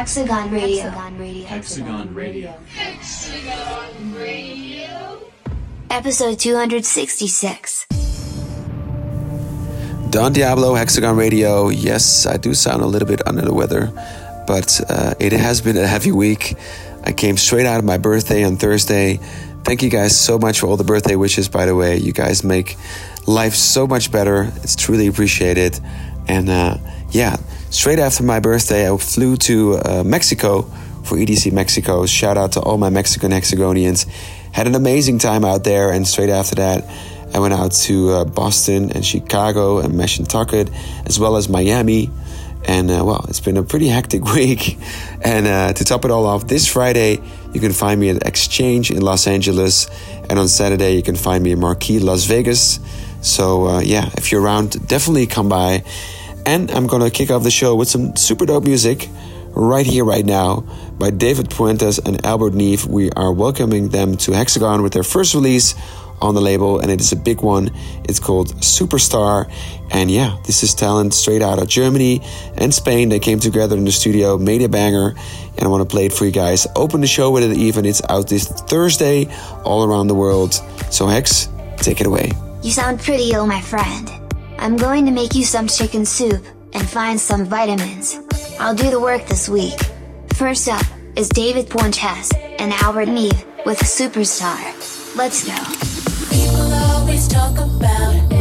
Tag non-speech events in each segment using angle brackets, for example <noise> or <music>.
Diablo, Hexagon Radio. Hexagon Radio. Episode 266. Don Diablo, Hexagon Radio. Yes, I do sound a little bit under the weather, but uh, it has been a heavy week. I came straight out of my birthday on Thursday. Thank you guys so much for all the birthday wishes, by the way. You guys make life so much better. It's truly appreciated. And uh, yeah, straight after my birthday, I flew to uh, Mexico for EDC Mexico. Shout out to all my Mexican hexagonians. Had an amazing time out there, and straight after that, I went out to uh, Boston and Chicago and Mashantucket, as well as Miami. And uh, well, it's been a pretty hectic <laughs> week. And uh, to top it all off, this Friday, you can find me at Exchange in Los Angeles. And on Saturday, you can find me in Marquee, Las Vegas. So uh, yeah, if you're around, definitely come by. And I'm gonna kick off the show with some super dope music right here, right now, by David Puentes and Albert Neve. We are welcoming them to Hexagon with their first release on the label, and it is a big one. It's called Superstar. And yeah, this is talent straight out of Germany and Spain. They came together in the studio, made a banger, and I want to play it for you guys. Open the show with it even. It's out this Thursday all around the world. So, Hex, take it away. You sound pretty ill, my friend. I'm going to make you some chicken soup and find some vitamins. I'll do the work this week. First up is David Puentes and Albert Neve with Superstar. Let's go. People always talk about ew,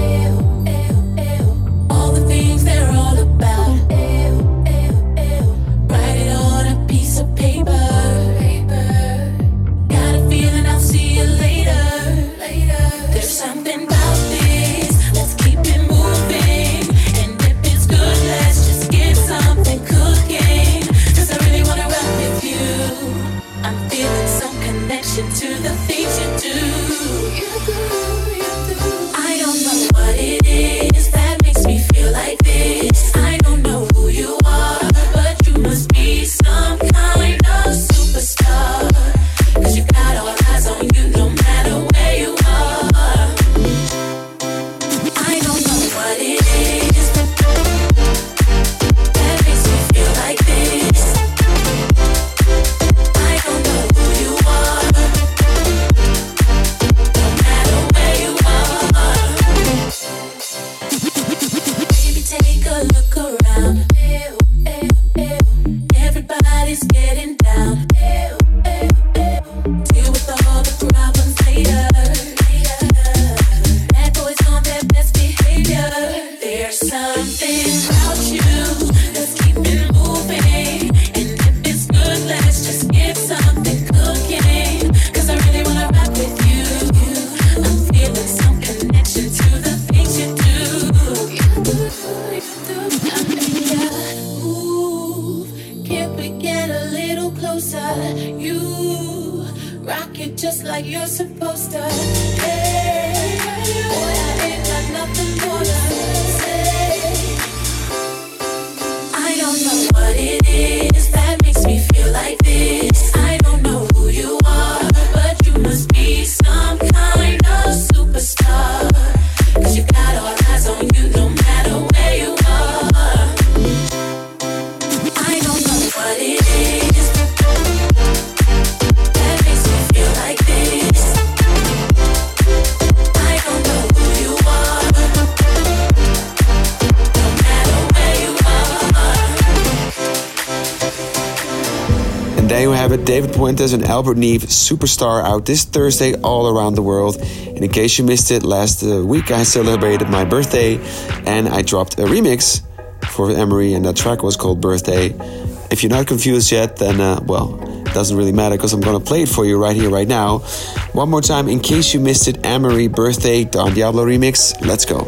Puentes and Albert Neve, Superstar, out this Thursday all around the world. And in case you missed it, last uh, week I celebrated my birthday and I dropped a remix for Emery, and that track was called Birthday. If you're not confused yet, then, uh, well, it doesn't really matter because I'm gonna play it for you right here, right now. One more time, in case you missed it, Amory birthday, Don Diablo remix. Let's go.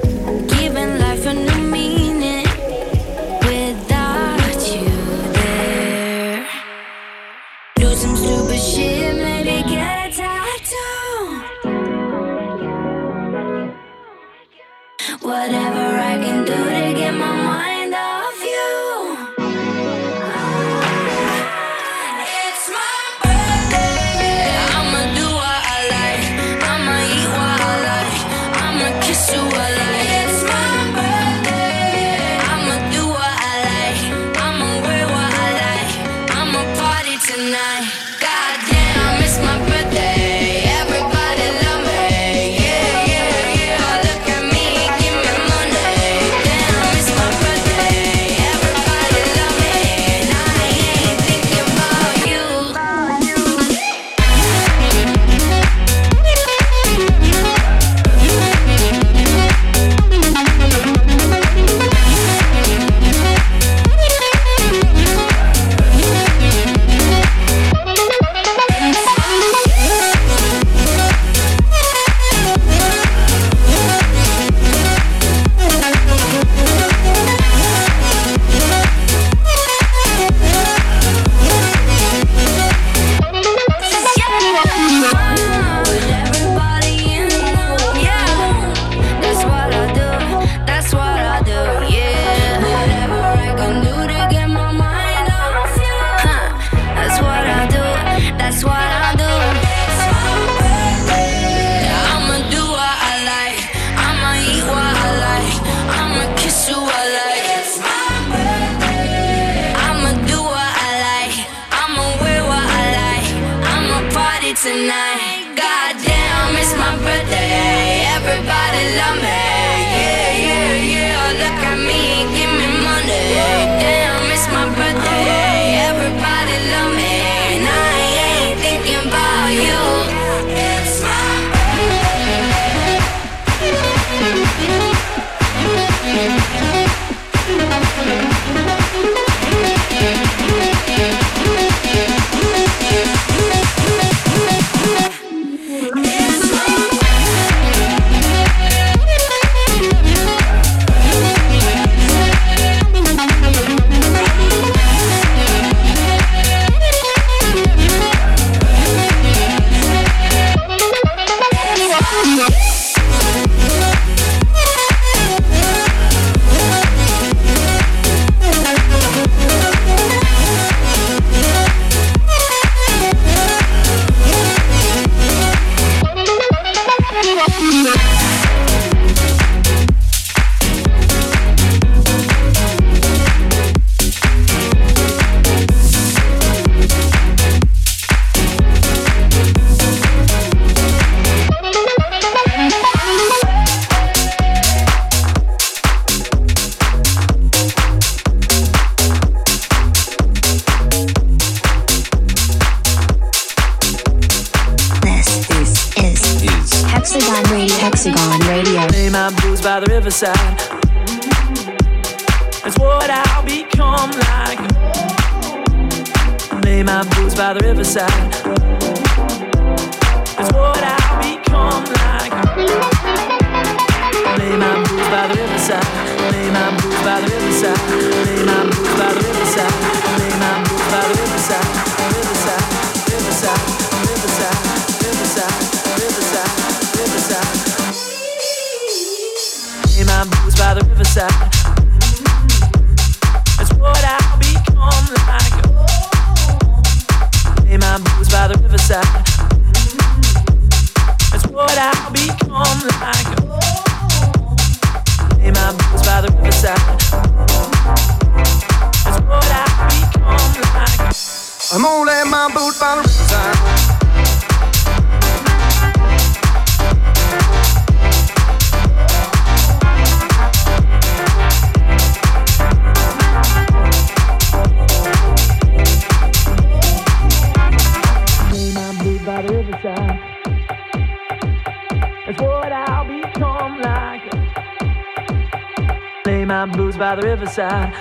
By the riverside.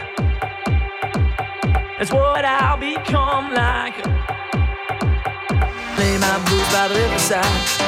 That's what I'll become like. Lay my blues by the riverside.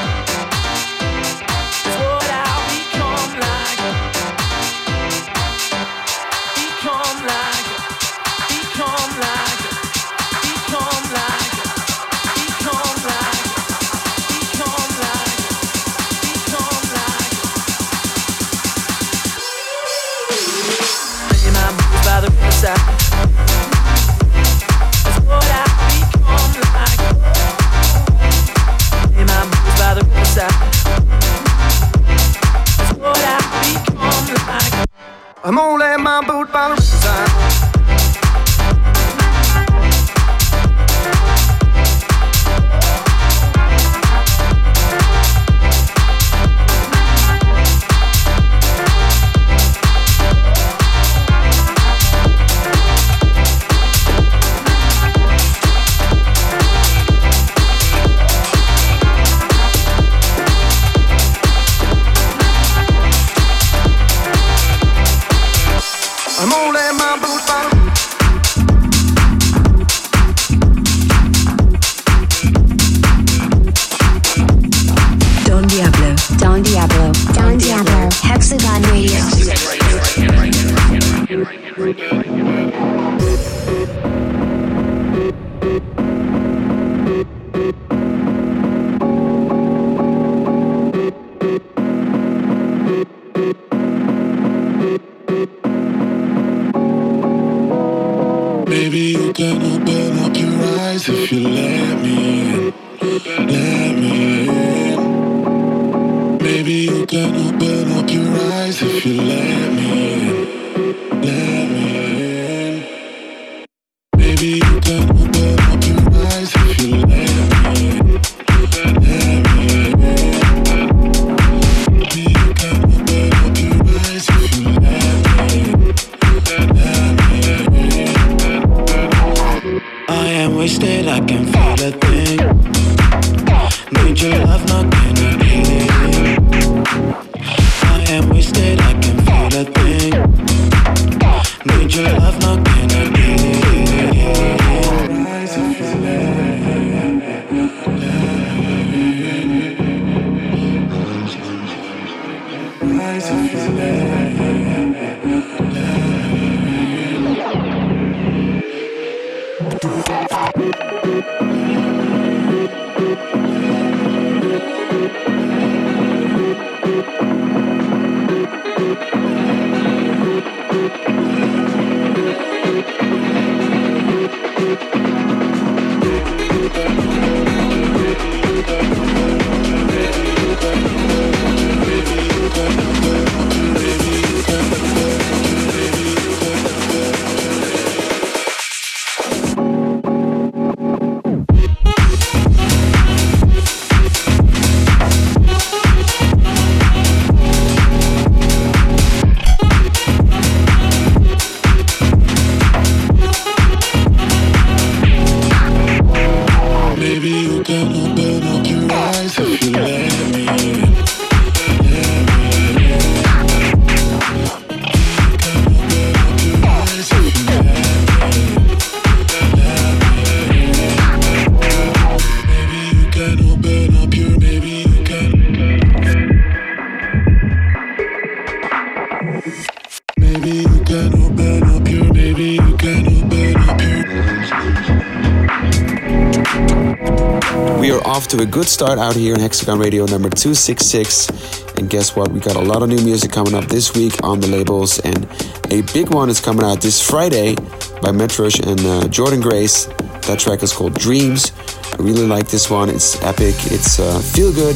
A good start out here in Hexagon Radio number 266. And guess what? We got a lot of new music coming up this week on the labels. And a big one is coming out this Friday by Metrosh and uh, Jordan Grace. That track is called Dreams. I really like this one. It's epic, it's uh, feel good.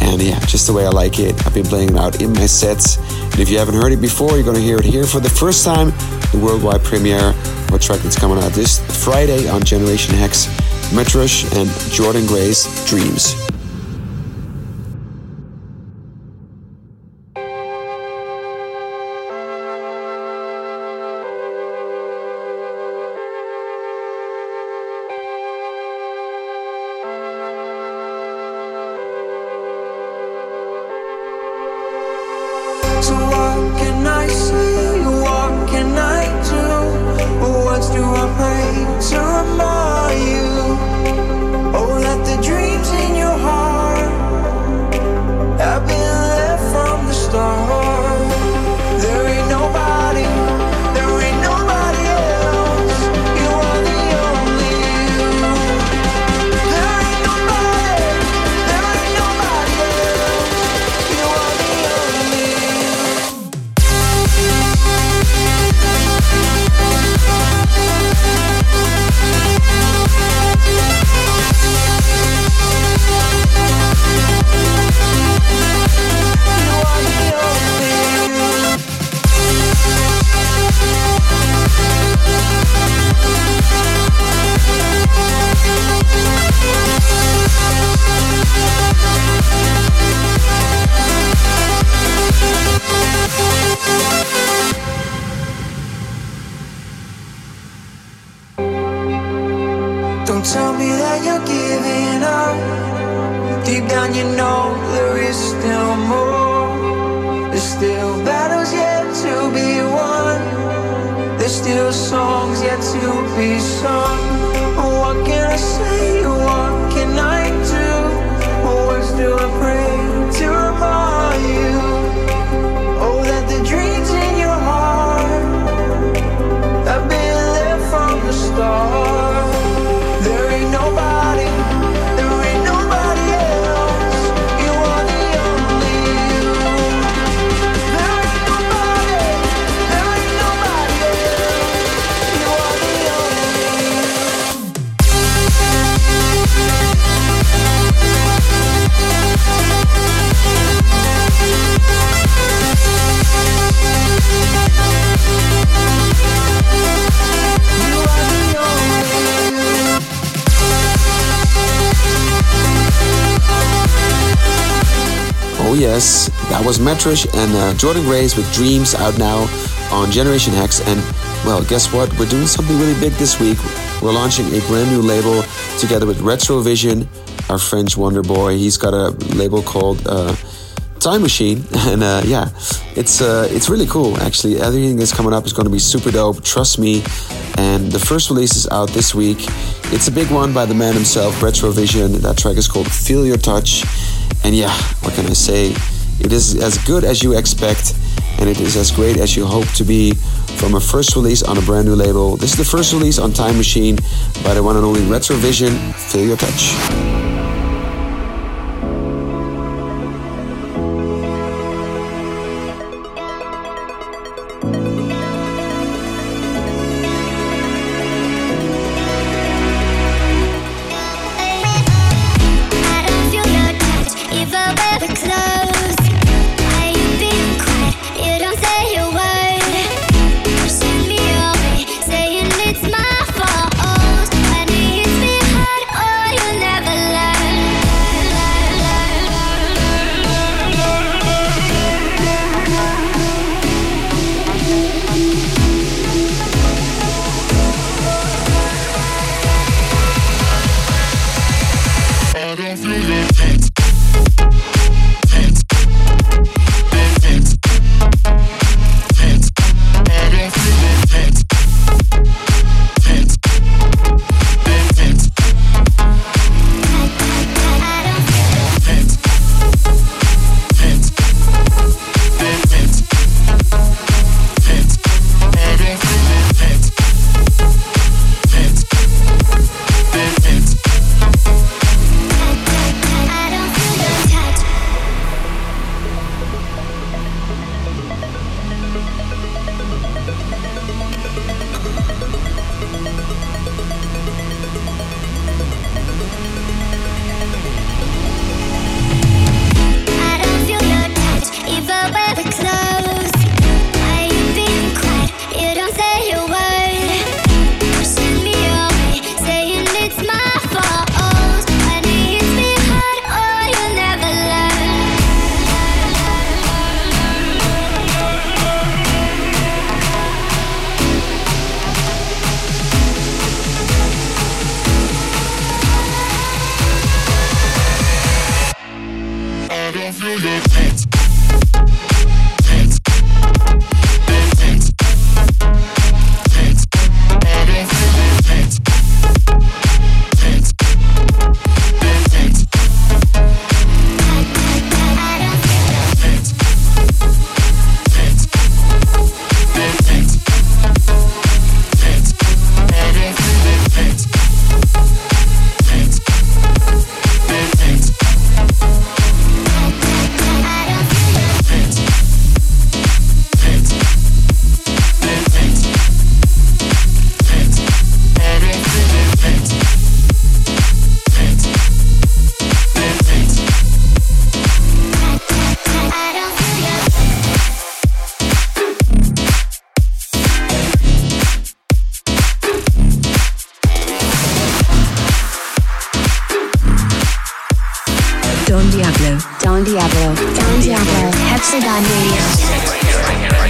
And yeah, just the way I like it. I've been playing it out in my sets. And if you haven't heard it before, you're going to hear it here for the first time. The worldwide premiere of a track that's coming out this Friday on Generation Hex. Metrosh and Jordan Grace Dreams. Oh yes, that was Metrish and uh, Jordan Grace with Dreams out now on Generation Hex. And well, guess what? We're doing something really big this week. We're launching a brand new label together with Retrovision, our French wonder boy. He's got a label called uh, Time Machine, <laughs> and uh, yeah, it's uh, it's really cool. Actually, everything that's coming up is going to be super dope. Trust me. And the first release is out this week. It's a big one by the man himself, Retrovision. That track is called Feel Your Touch. And yeah, what can I say? It is as good as you expect, and it is as great as you hope to be from a first release on a brand new label. This is the first release on Time Machine by the one and only Retrovision. Feel Your Touch. Don Diablo. Don Diablo. Don Diablo. Hexagon Radio.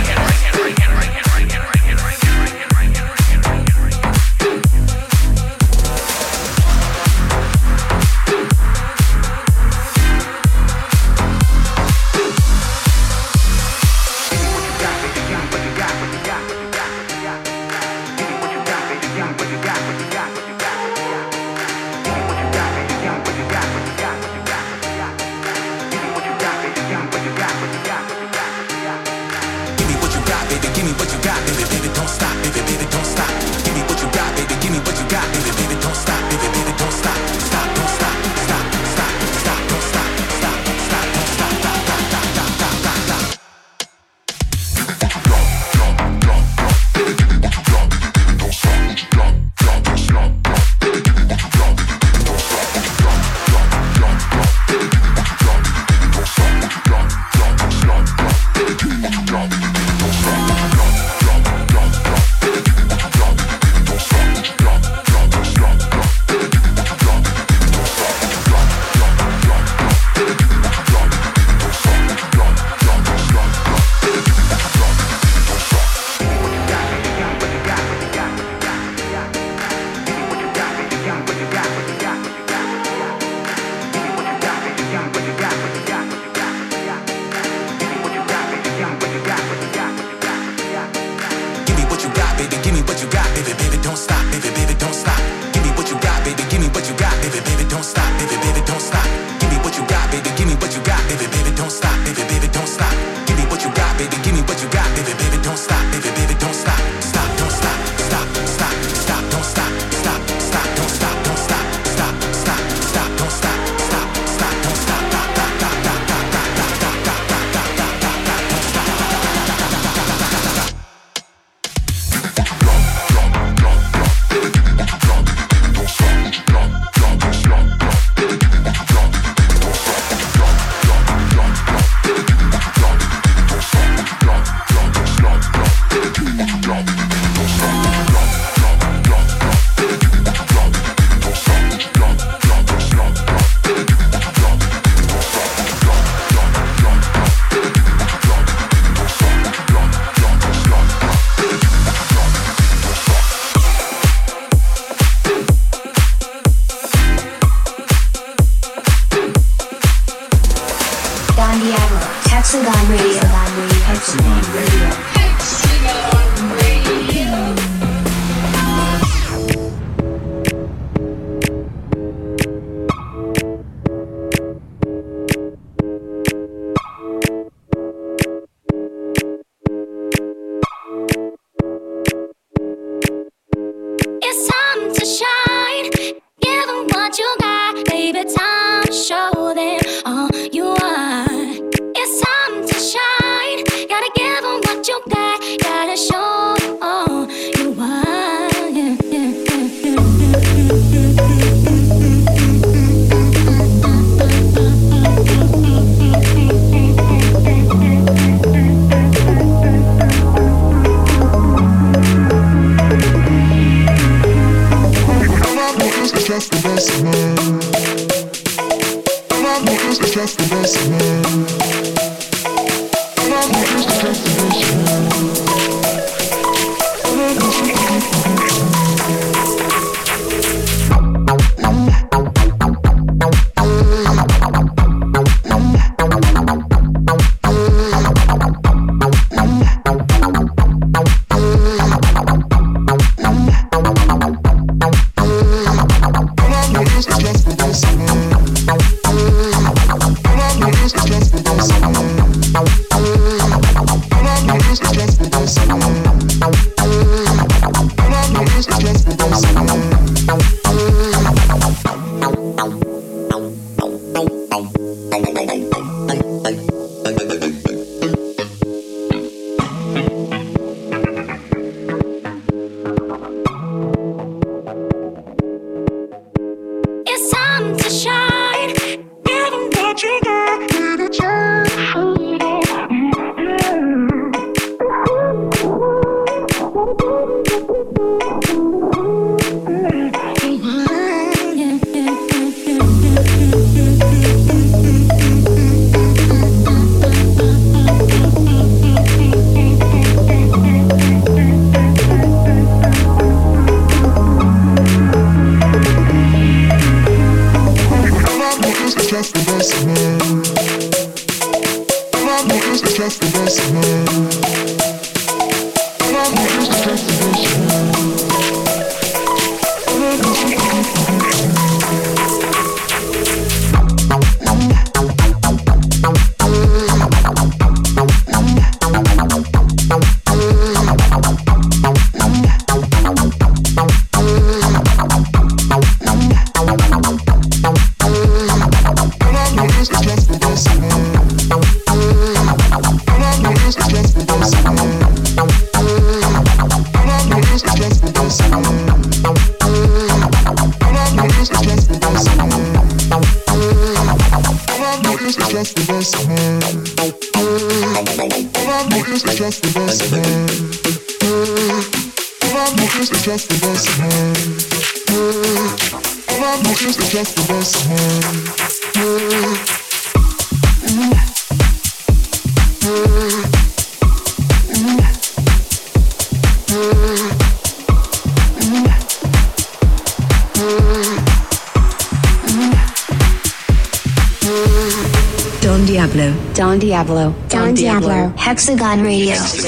Diablo. Don Diablo. Hexagon Radio. Is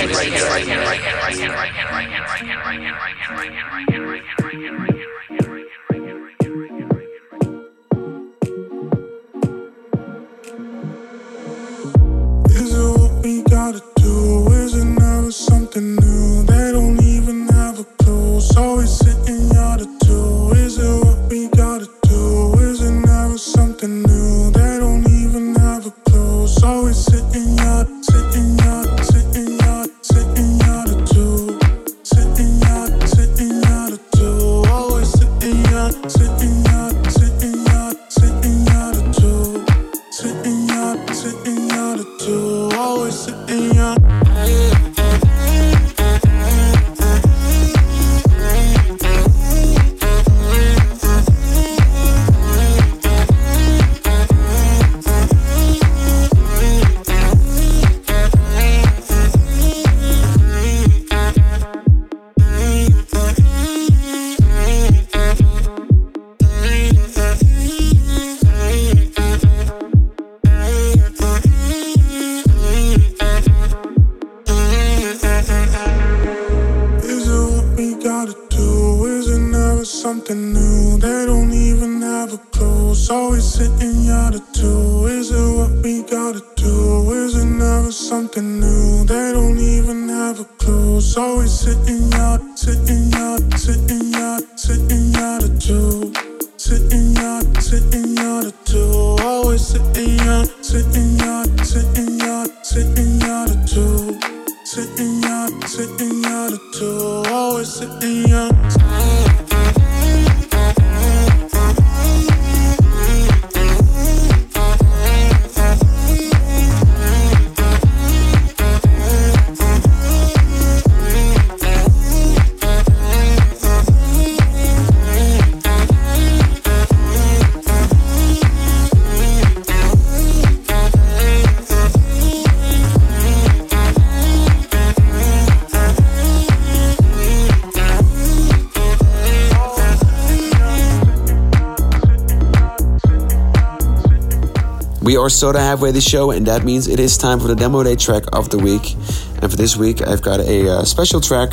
Are sort of halfway the show, and that means it is time for the demo day track of the week. And for this week, I've got a uh, special track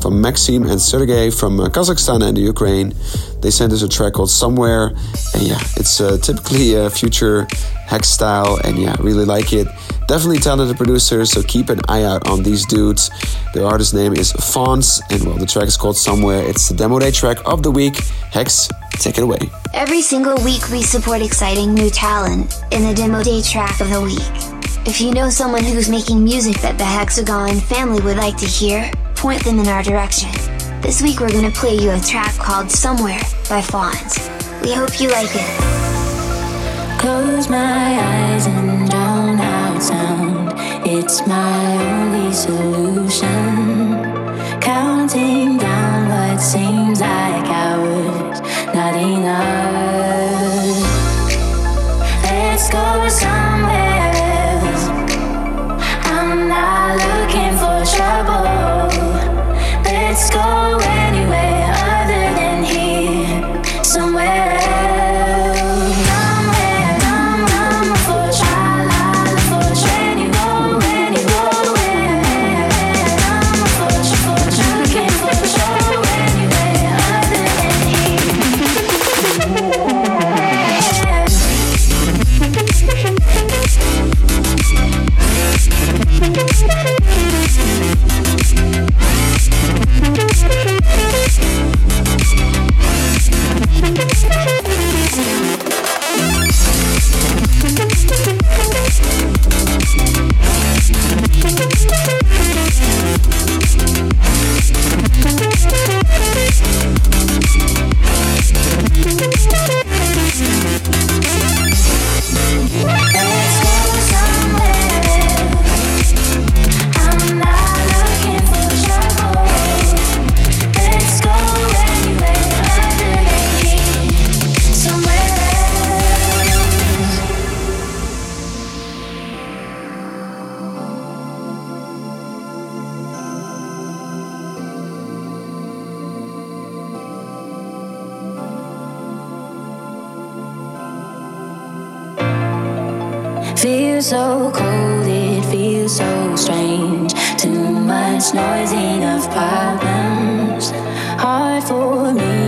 from Maxim and Sergey from uh, Kazakhstan and the Ukraine. They sent us a track called Somewhere, and yeah, it's uh, typically a future hex style, and yeah, really like it. Definitely talented producers, so keep an eye out on these dudes. Their artist name is Fawns, and well, the track is called Somewhere. It's the demo day track of the week. Hex, take it away. Every single week, we support exciting new talent in the Demo Day track of the week. If you know someone who's making music that the Hexagon family would like to hear, point them in our direction. This week, we're gonna play you a track called Somewhere by Fawns. We hope you like it. Close my eyes and drown out sound. It's my only solution. Counting down what seems like hours, not enough. Let's go I'm Feels so cold, it feels so strange. Too much noise, enough problems. Hard for me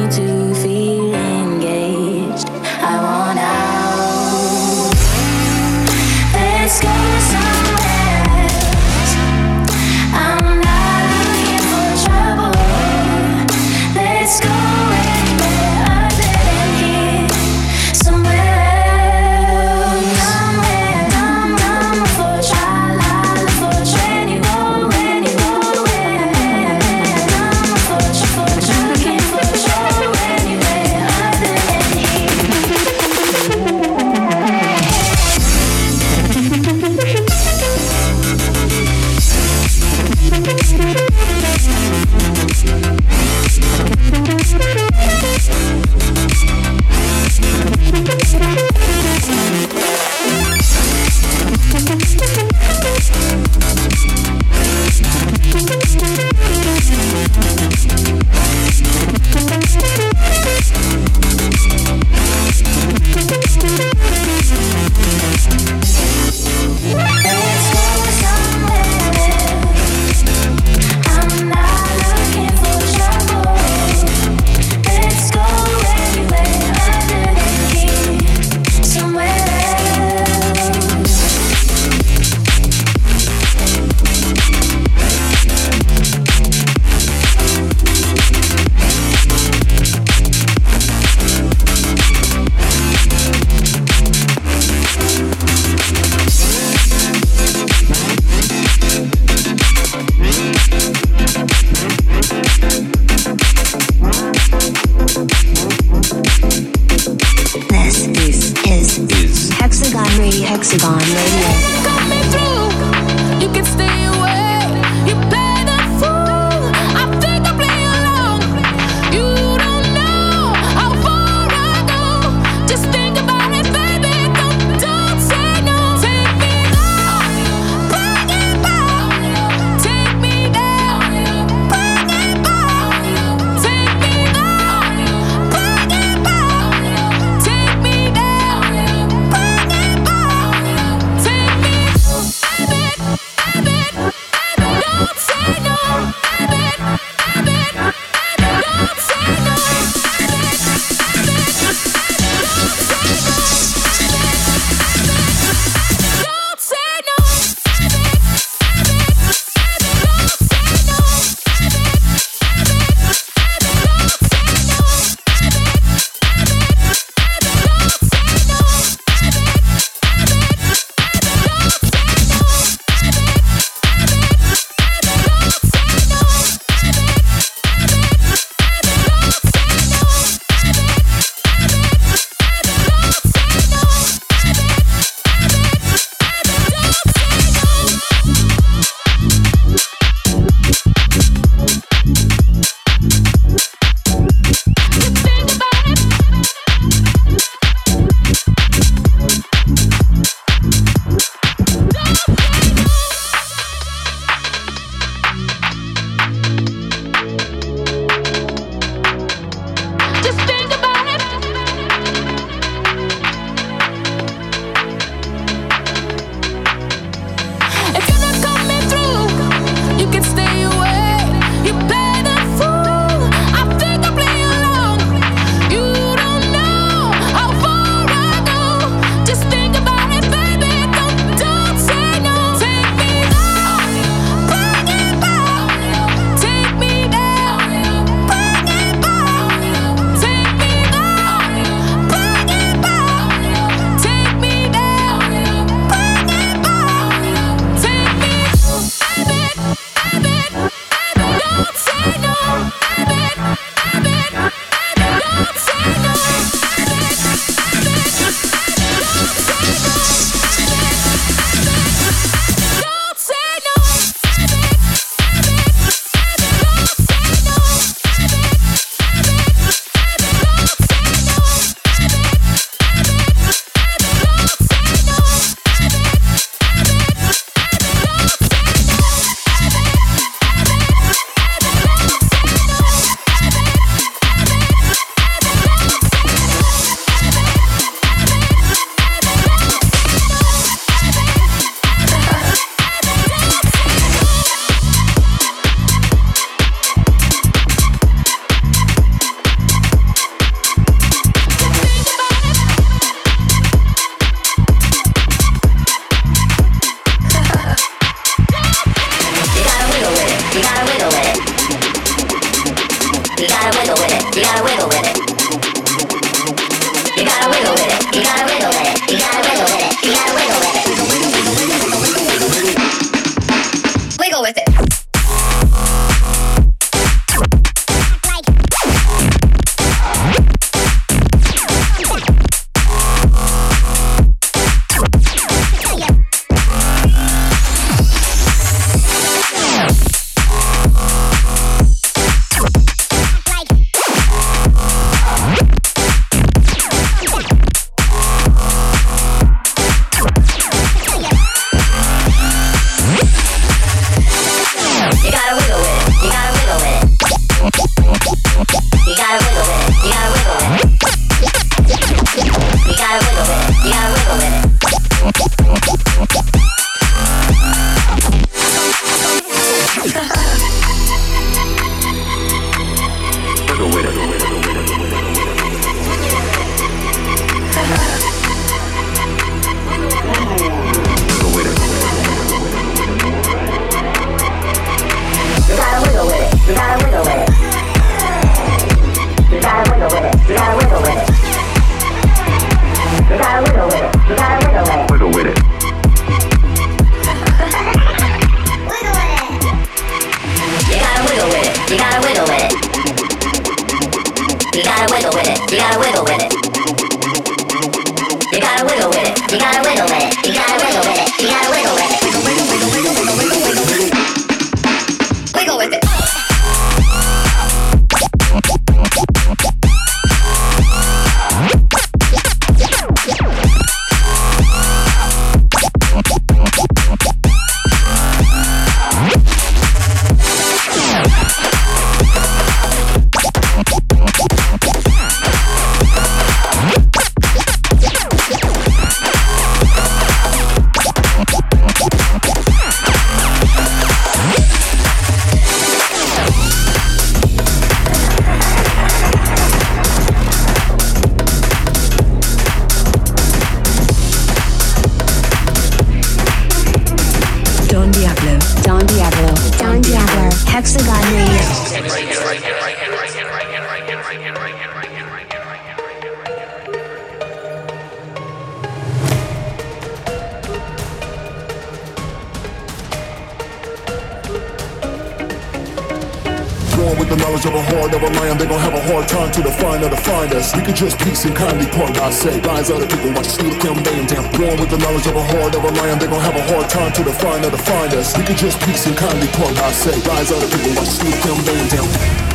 Thank Siobhan seem kindly upon God's Rise Lions other people watch us, look them, down. Born with the knowledge of a heart of a lion, they gon' have a hard time to define or define us. We can just peace and kindly upon God's Rise Lions other people watch us, look them, down.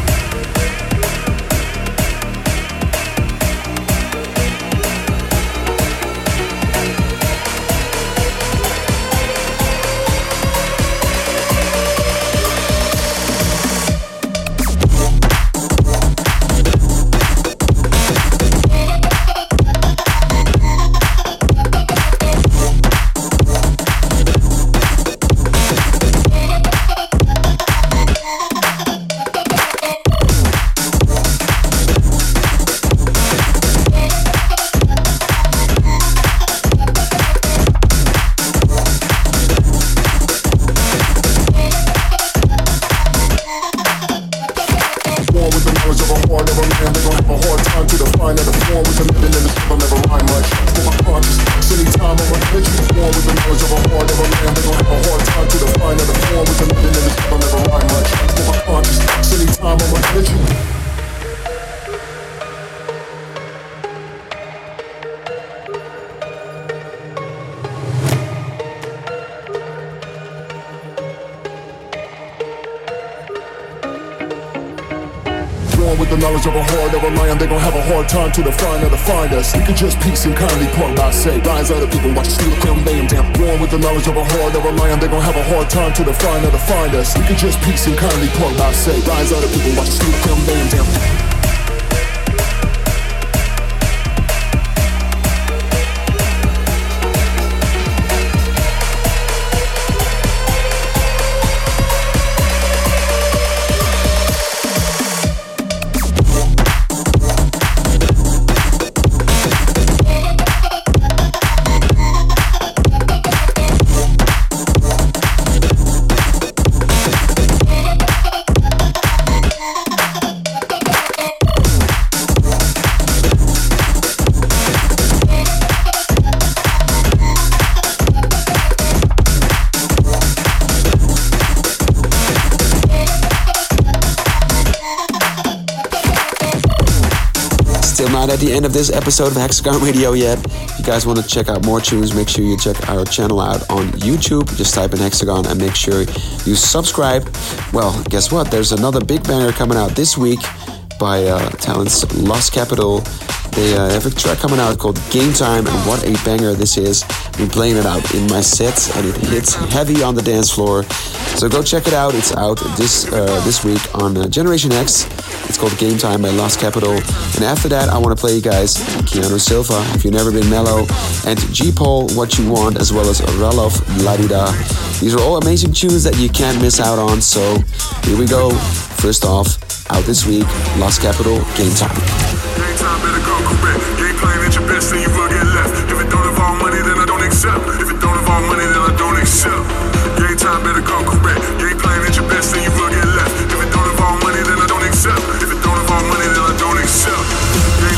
Steal, have a hard time to define or to find us. We can just peace and kindly part by say. Rise other people, watch steal, kill, lay them down. Born with the knowledge of a heart of a lion, they gon' have a hard time to define or to find us. We can just peace and kindly part by say. Rise other people, watch steal, kill, lay them down. At the end of this episode of Hexagon Radio yet. If you guys want to check out more tunes, make sure you check our channel out on YouTube. Just type in Hexagon and make sure you subscribe. Well, guess what? There's another big banger coming out this week by uh, talents Lost Capital. They uh, have a track coming out called Game Time, and what a banger this is. I've been playing it out in my sets, and it hits heavy on the dance floor. So go check it out. It's out this uh, this week on uh, Generation Hex. It's called Game Time by Lost Capital. And after that, I want to play you guys Keanu Silva, If You've Never Been Mellow, and G Paul, What You Want, as well as Ralof Ladida. These are all amazing tunes that you can't miss out on. So here we go. First off, out this week, Lost Capital, Game Time. Game time better go correct. Game plan at your best and you will get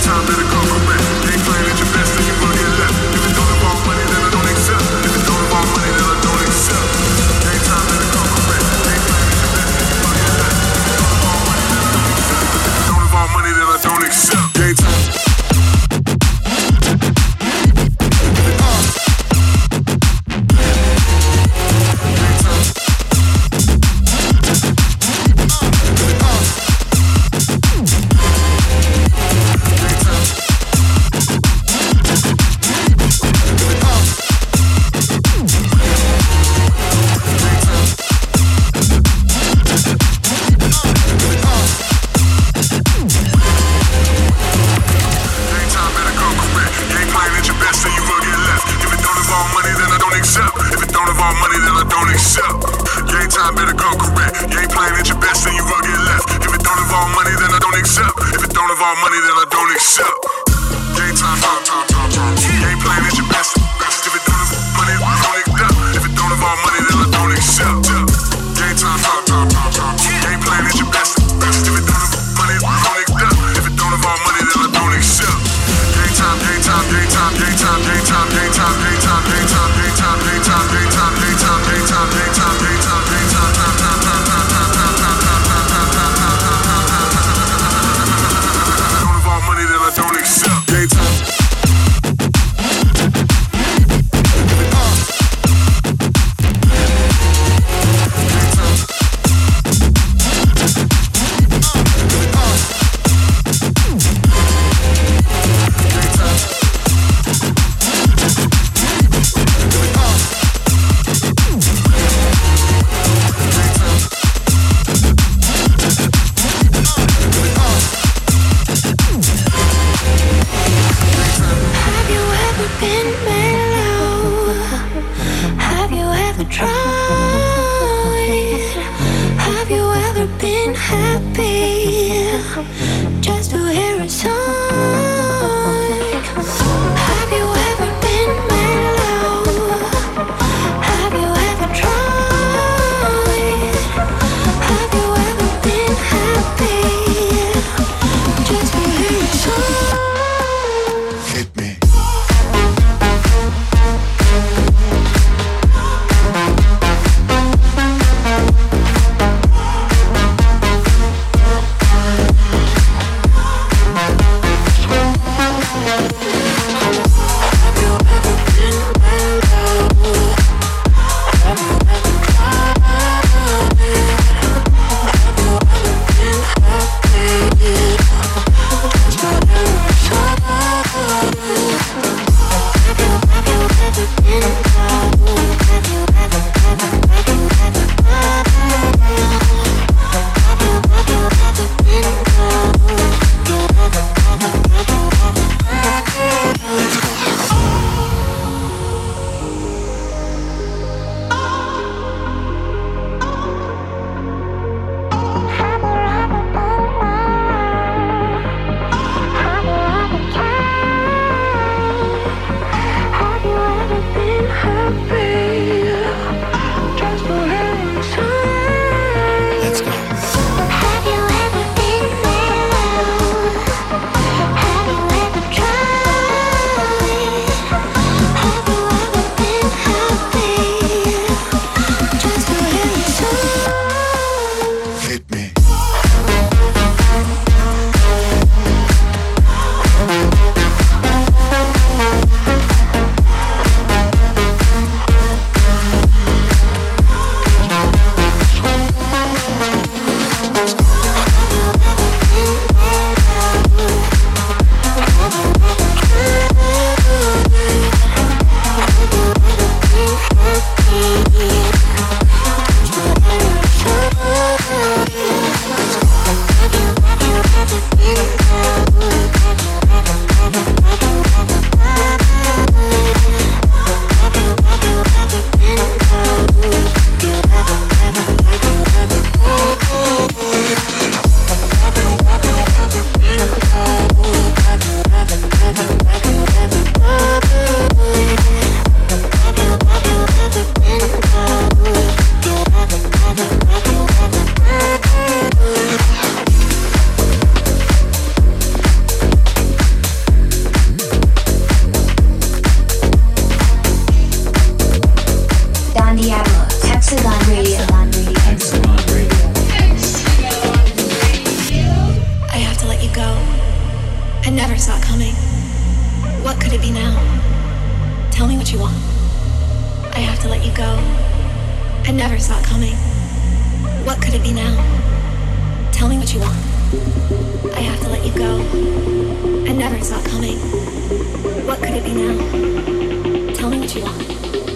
time to it go. I never saw it coming. What could it be now? Tell me what you want. I have to let you go. I never saw it coming. What could it be now? Tell me what you want. I have to let you go. I never saw it coming. What could it be now? Tell me what you want.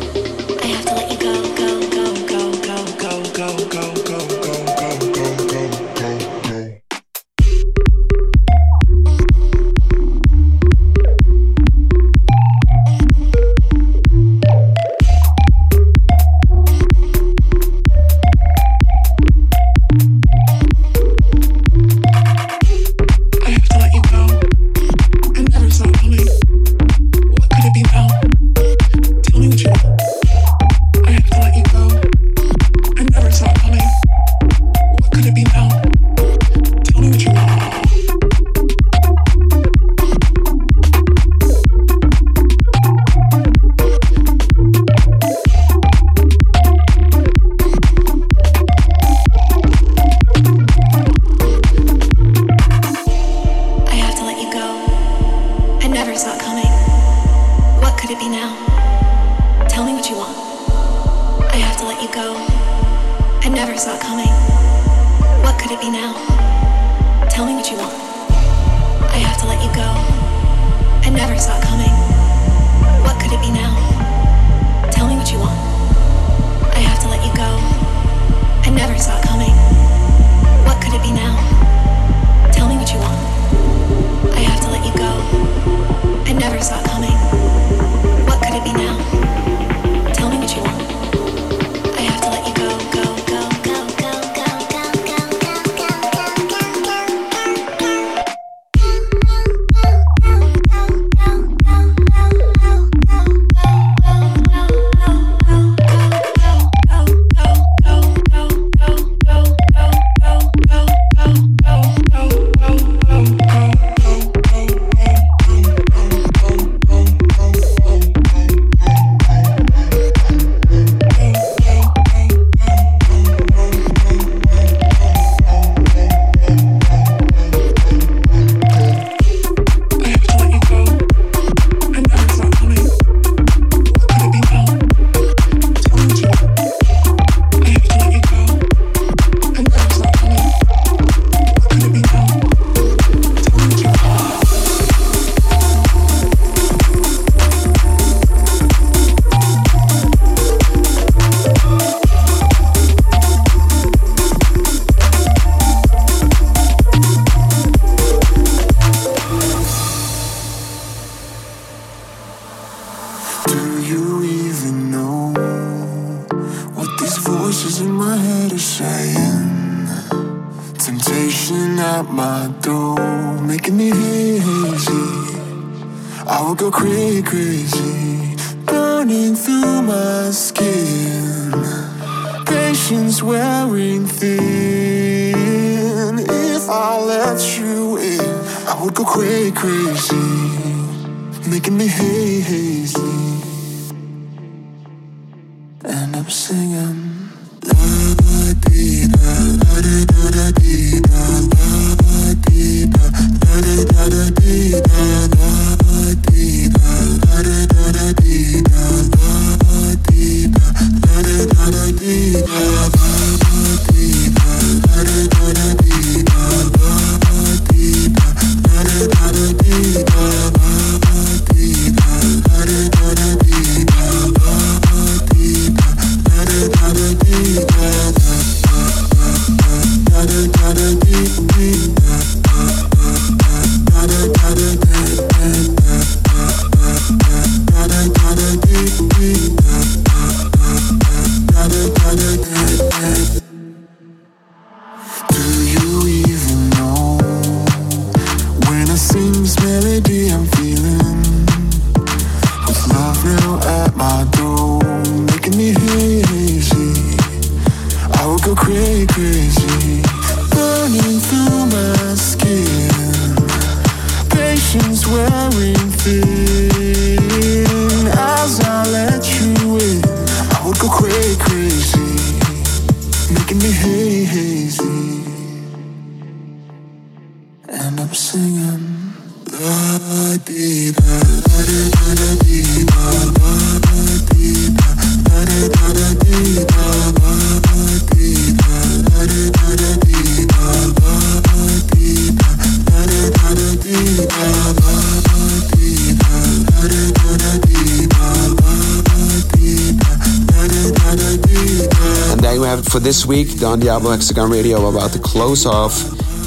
Diablo Hexagon Radio about to close off.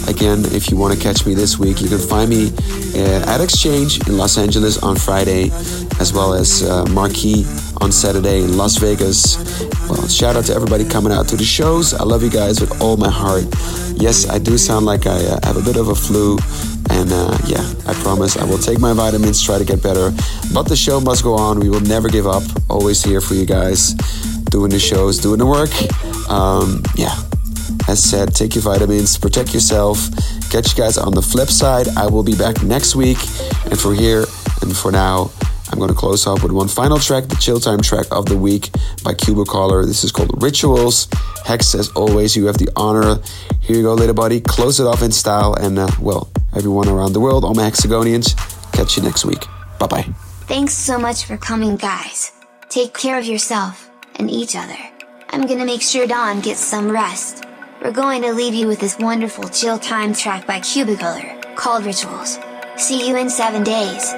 Again, if you want to catch me this week, you can find me uh, at Exchange in Los Angeles on Friday, as well as uh, Marquee on Saturday in Las Vegas. Well, shout out to everybody coming out to the shows. I love you guys with all my heart. Yes, I do sound like I uh, have a bit of a flu, and uh, yeah, I promise I will take my vitamins, try to get better. But the show must go on. We will never give up. Always here for you guys, doing the shows, doing the work. Um, yeah, as said, take your vitamins, protect yourself. Catch you guys on the flip side. I will be back next week. And for here and for now, I'm going to close off with one final track, the chill time track of the week by Cubicolor. This is called Rituals. Hex, as always, you have the honor. Here you go, little buddy. Close it off in style. And, uh, well, everyone around the world, all my Hexagonians, catch you next week. Bye bye. Thanks so much for coming, guys. Take care of yourself and each other. I'm gonna make sure Don gets some rest. We're going to leave you with this wonderful chill time track by Cubicolor, called Rituals. See you in seven days.